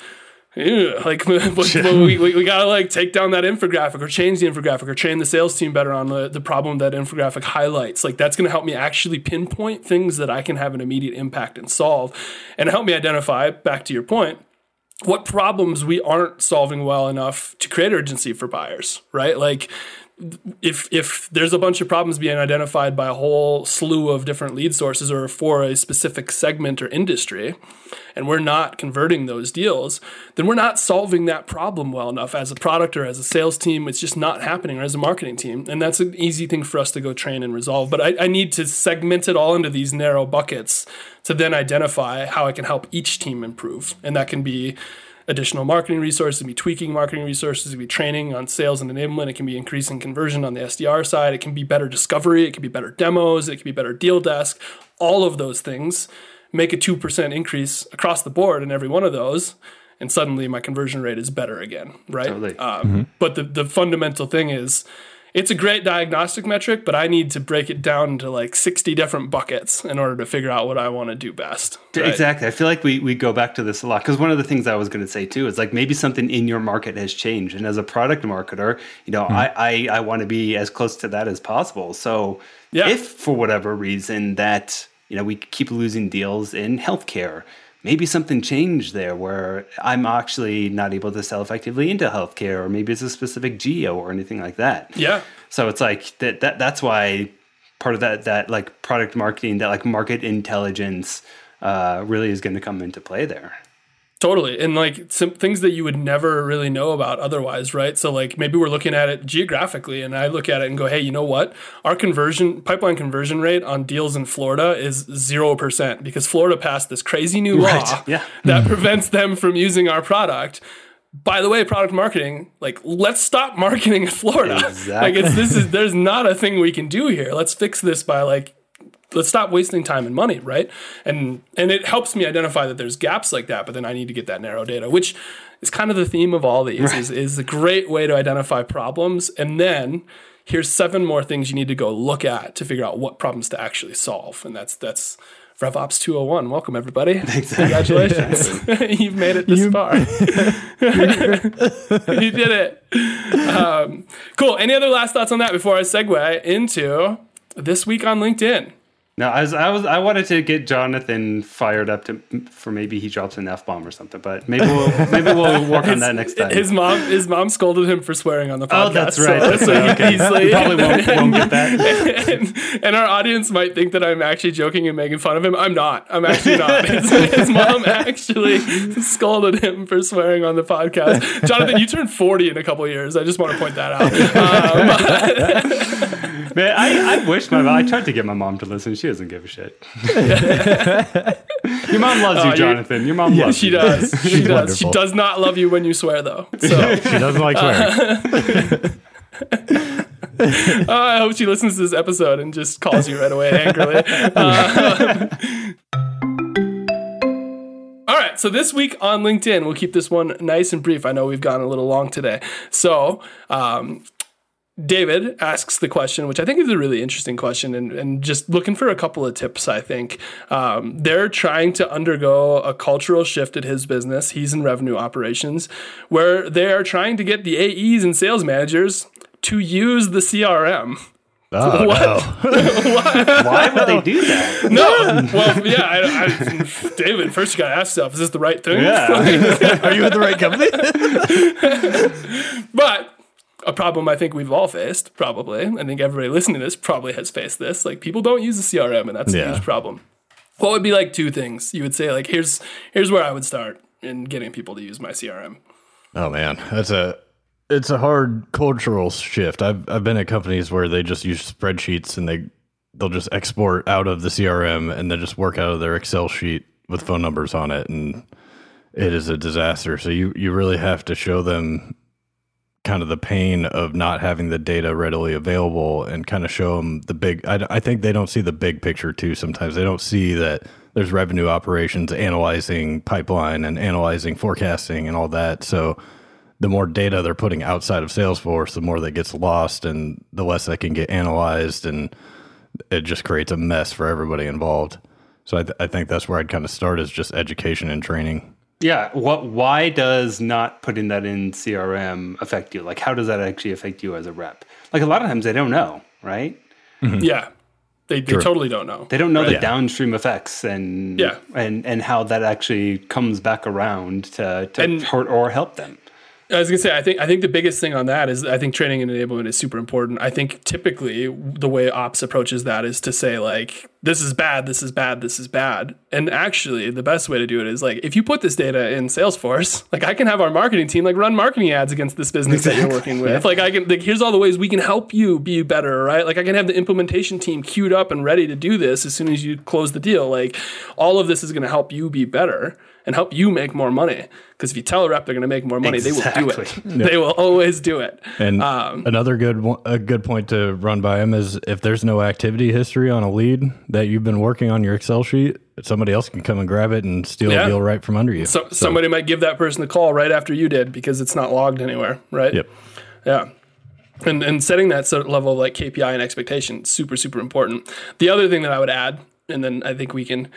like [LAUGHS] [LAUGHS] we, we, we, gotta like take down that infographic or change the infographic or train the sales team better on the, the problem that infographic highlights. Like that's gonna help me actually pinpoint things that i can have an immediate impact and solve and help me identify back to your point what problems we aren't solving well enough to create urgency for buyers right? Like if if there's a bunch of problems being identified by a whole slew of different lead sources or for a specific segment or industry and we're not converting those deals then we're not solving that problem well enough as a product or as a sales team. It's just not happening or as a marketing team. And that's an easy thing for us to go train and resolve. But I, I need to segment it all into these narrow buckets to then identify how i can help each team improve. And that can be additional marketing resources, it can be tweaking marketing resources, it can be training on sales and enablement, it can be increasing conversion on the SDR side, it can be better discovery, it can be better demos, it can be better deal desk. All of those things make a 2% increase across the board in every one of those. And suddenly my conversion rate is better again, right? Totally. Um, mm-hmm. But the, the fundamental thing is it's a great diagnostic metric, but I need to break it down into like 60 different buckets in order to figure out what I want to do best. Right? Exactly. I feel like we, we go back to this a lot because one of the things I was going to say too is like maybe something in your market has changed. And as a product marketer, you know, mm-hmm. I, I, I want to be as close to that as possible. So yeah. if for whatever reason that, you know, we keep losing deals in healthcare, maybe something changed there where I'm actually not able to sell effectively into healthcare, or maybe it's a specific geo or anything like that. Yeah. So it's like that. that that's why part of that that like product marketing, that like market intelligence, uh, really is going to come into play there. Totally. And like some things that you would never really know about otherwise, right? So like maybe we're looking at it geographically and I look at it and go, "Hey, you know what? Our conversion pipeline conversion rate on deals in Florida is 0% because Florida passed this crazy new law right. yeah. that prevents them from using our product." By the way, product marketing, like let's stop marketing in Florida. Exactly. [LAUGHS] Like it's this is there's not a thing we can do here. Let's fix this by like let's stop wasting time and money, right? And and it helps me identify that there's gaps like that, but then I need to get that narrow data, which is kind of the theme of all these. Right. Is is a great way to identify problems, and then here's seven more things you need to go look at to figure out what problems to actually solve, and that's that's. RevOps 201. Welcome, everybody. [LAUGHS] Exactly. Congratulations. [LAUGHS] You've made it this you, far. [LAUGHS] you did it. Um, cool. Any other last thoughts on that before I segue into this week on LinkedIn? No, I was, I was, I wanted to get Jonathan fired up to for maybe he drops an f bomb or something, but maybe we'll maybe we'll [LAUGHS] work on that next time. His mom, his mom scolded him for swearing on the podcast. Oh, that's right. So, that's so okay. easily, probably won't, [LAUGHS] won't get that. And, and, our audience might think that I'm actually joking and making fun of him. I'm not. I'm actually not. [LAUGHS] His, his mom actually scolded him for swearing on the podcast. Jonathan, you turned 40 in a couple years. I just want to point that out. Um, Man, I, I wish my mom, I tried to get my mom to listen. She doesn't give a shit. [LAUGHS] Your mom loves you, uh, Jonathan. Your mom loves she you. Does. [LAUGHS] She does. Wonderful. She does not love you when you swear, though. [LAUGHS] So she doesn't like swearing. Uh, I hope she listens to this episode and just calls you right away angrily. Uh, all right, so this week on LinkedIn, we'll keep this one nice and brief. I know we've gone a little long today. So, um, David asks the question, which I think is a really interesting question, and, and just looking for a couple of tips. I think um, they're trying to undergo a cultural shift at his business. He's in revenue operations, where they are trying to get the AEs and sales managers to use the CRM. Oh, what? [LAUGHS] No. Why would they do that? No. Well, yeah, I, I, David, first you got to ask yourself, is this the right thing? Yeah. [LAUGHS] Are you at the right company? [LAUGHS] but a problem I think we've all faced, probably. I think everybody listening to this probably has faced this. Like people don't use the CRM and that's yeah. a huge problem. What would be like two things you would say like here's here's where I would start in getting people to use my CRM? Oh man, that's a it's a hard cultural shift. I've I've been at companies where they just use spreadsheets and they they'll just export out of the CRM and then just work out of their Excel sheet with phone numbers on it and it is a disaster. So you you really have to show them kind of the pain of not having the data readily available and kind of show them the big I, I, think they don't see the big picture too sometimes. They don't see that there's revenue operations analyzing pipeline and analyzing forecasting and all that. So the more data they're putting outside of salesforce the more that gets lost and the less that can get analyzed and it just creates a mess for everybody involved. So I, th- I think that's where i'd kind of start is just education and training yeah. What? Why does not putting that in CRM affect you? Like, how does that actually affect you as a rep? Like, a lot of times they don't know, right? Mm-hmm. Yeah. They, they totally don't know. They don't know right? the yeah. downstream effects and yeah. and and how that actually comes back around to, to and, hurt or help them. I was gonna say, I think I think the biggest thing on that is I think training and enablement is super important. I think typically the way ops approaches that is to say like, this is bad, this is bad, this is bad. And actually, the best way to do it is like, if you put this data in Salesforce, [LAUGHS] like I can have our marketing team like run marketing ads against this business exactly. that you're working with. yeah. Like I can, like here's all the ways we can help you be better, right? Like I can have the implementation team queued up and ready to do this as soon as you close the deal. Like all of this is going to help you be better and help you make more money. Because if you tell a rep they're going to make more money, exactly. they will do it. [LAUGHS] Yep. They will always do it. And um, another good a good point to run by them is if there's no activity history on a lead that you've been working on your Excel sheet, somebody else can come and grab it and steal yeah. a deal right from under you. So, so, somebody might give that person a call right after you did because it's not logged anywhere, right? Yep. Yeah. And, and setting that sort of level of like KPI and expectation super super important. The other thing that I would add, and then I think we can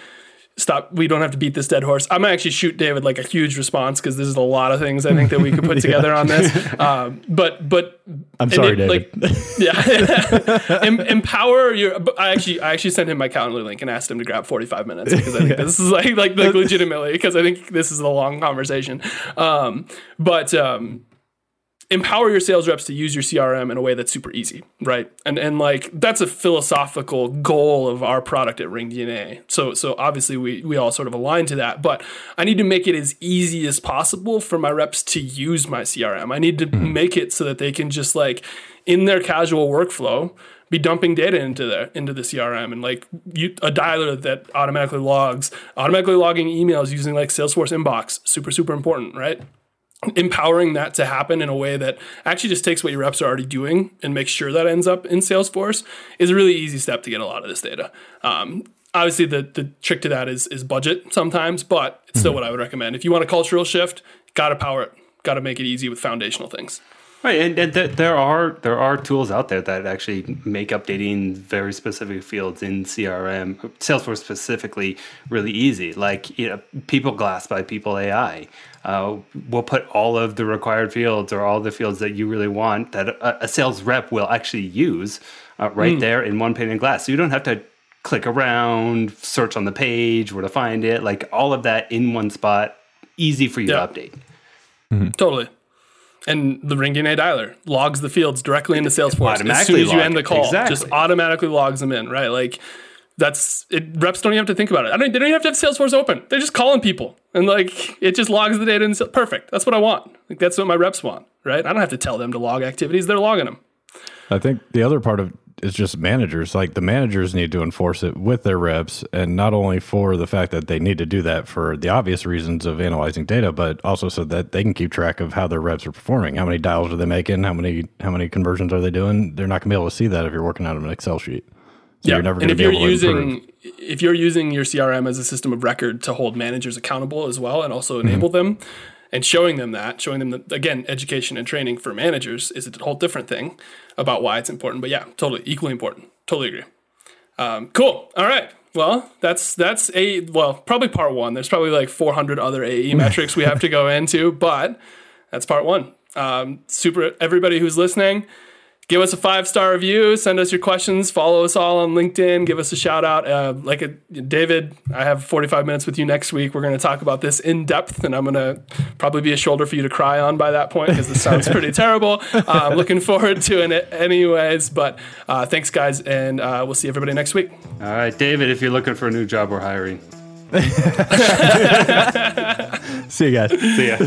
stop we don't have to beat this dead horse. I'm gonna actually shoot david like a huge response because there's a lot of things i think that we could put [LAUGHS] together on this. [LAUGHS] Um, but but i'm sorry it, david. Like [LAUGHS] yeah. Em- empower your i actually i actually sent him my calendar link and asked him to grab 45 minutes because i think yeah. this is like like, like legitimately because i think this is a long conversation. Um, but um, empower your sales reps to use your CRM in a way that's super easy, right? And and like that's a philosophical goal of our product at Ring DNA. So so obviously we we all sort of align to that, but I need to make it as easy as possible for my reps to use my CRM. I need to mm-hmm. make it so that they can just like in their casual workflow be dumping data into the into the CRM and like you, a dialer that automatically logs, automatically logging emails using like Salesforce inbox, super super important, right? Empowering that to happen in a way that actually just takes what your reps are already doing and makes sure that ends up in Salesforce is a really easy step to get a lot of this data. Um, obviously, the the trick to that is is budget sometimes, but it's still mm-hmm. what I would recommend. If you want a cultural shift, got to power it, got to make it easy with foundational things. Right, and, and th- there are there are tools out there that actually make updating very specific fields in CRM, Salesforce specifically, really easy. Like you know, People Glass by People AI uh, we'll put all of the required fields or all the fields that you really want that a, a sales rep will actually use uh, right mm. there in one pane of glass. So you don't have to click around, search on the page, where to find it, like all of that in one spot, easy for you yeah. to update. Mm-hmm. Totally. And the Ring DNA dialer logs the fields directly into Salesforce as soon as you end the call. Exactly. Just automatically logs them in, right? Like that's it. Reps don't even have to think about it. I mean, they don't even have to have Salesforce open. They're just calling people, and like it just logs the data. And perfect. That's what I want. Like that's what my reps want, right? I don't have to tell them to log activities. They're logging them. I think the other part of is just managers. Like the managers need to enforce it with their reps, and not only for the fact that they need to do that for the obvious reasons of analyzing data, but also so that they can keep track of how their reps are performing. How many dials are they making? How many how many conversions are they doing? They're not going to be able to see that if you're working out of an Excel sheet. Yeah. and if you're using if you're using your CRM as a system of record to hold managers accountable as well and also mm-hmm. enable mm-hmm. them and showing them that, showing them that again, education and training for managers is a whole different thing about why it's important. But yeah, totally equally important. Totally agree. Um, cool. All right. Well, that's that's a well, probably part one. There's probably like 400 other AE [LAUGHS] metrics we have to go into, but that's part one. Um, super. Everybody who's listening give us a five star review, send us your questions, follow us all on LinkedIn, give us a shout out. Uh, like a, David, I have 45 minutes with you next week. We're going to talk about this in depth, and I'm going to probably be a shoulder for you to cry on by that point because this sounds [LAUGHS] pretty terrible. Uh, I'm looking forward to it anyways. But uh, thanks, guys, and uh, we'll see everybody next week. All right, David, if you're looking for a new job, we're hiring. [LAUGHS] [LAUGHS] see you guys. See ya.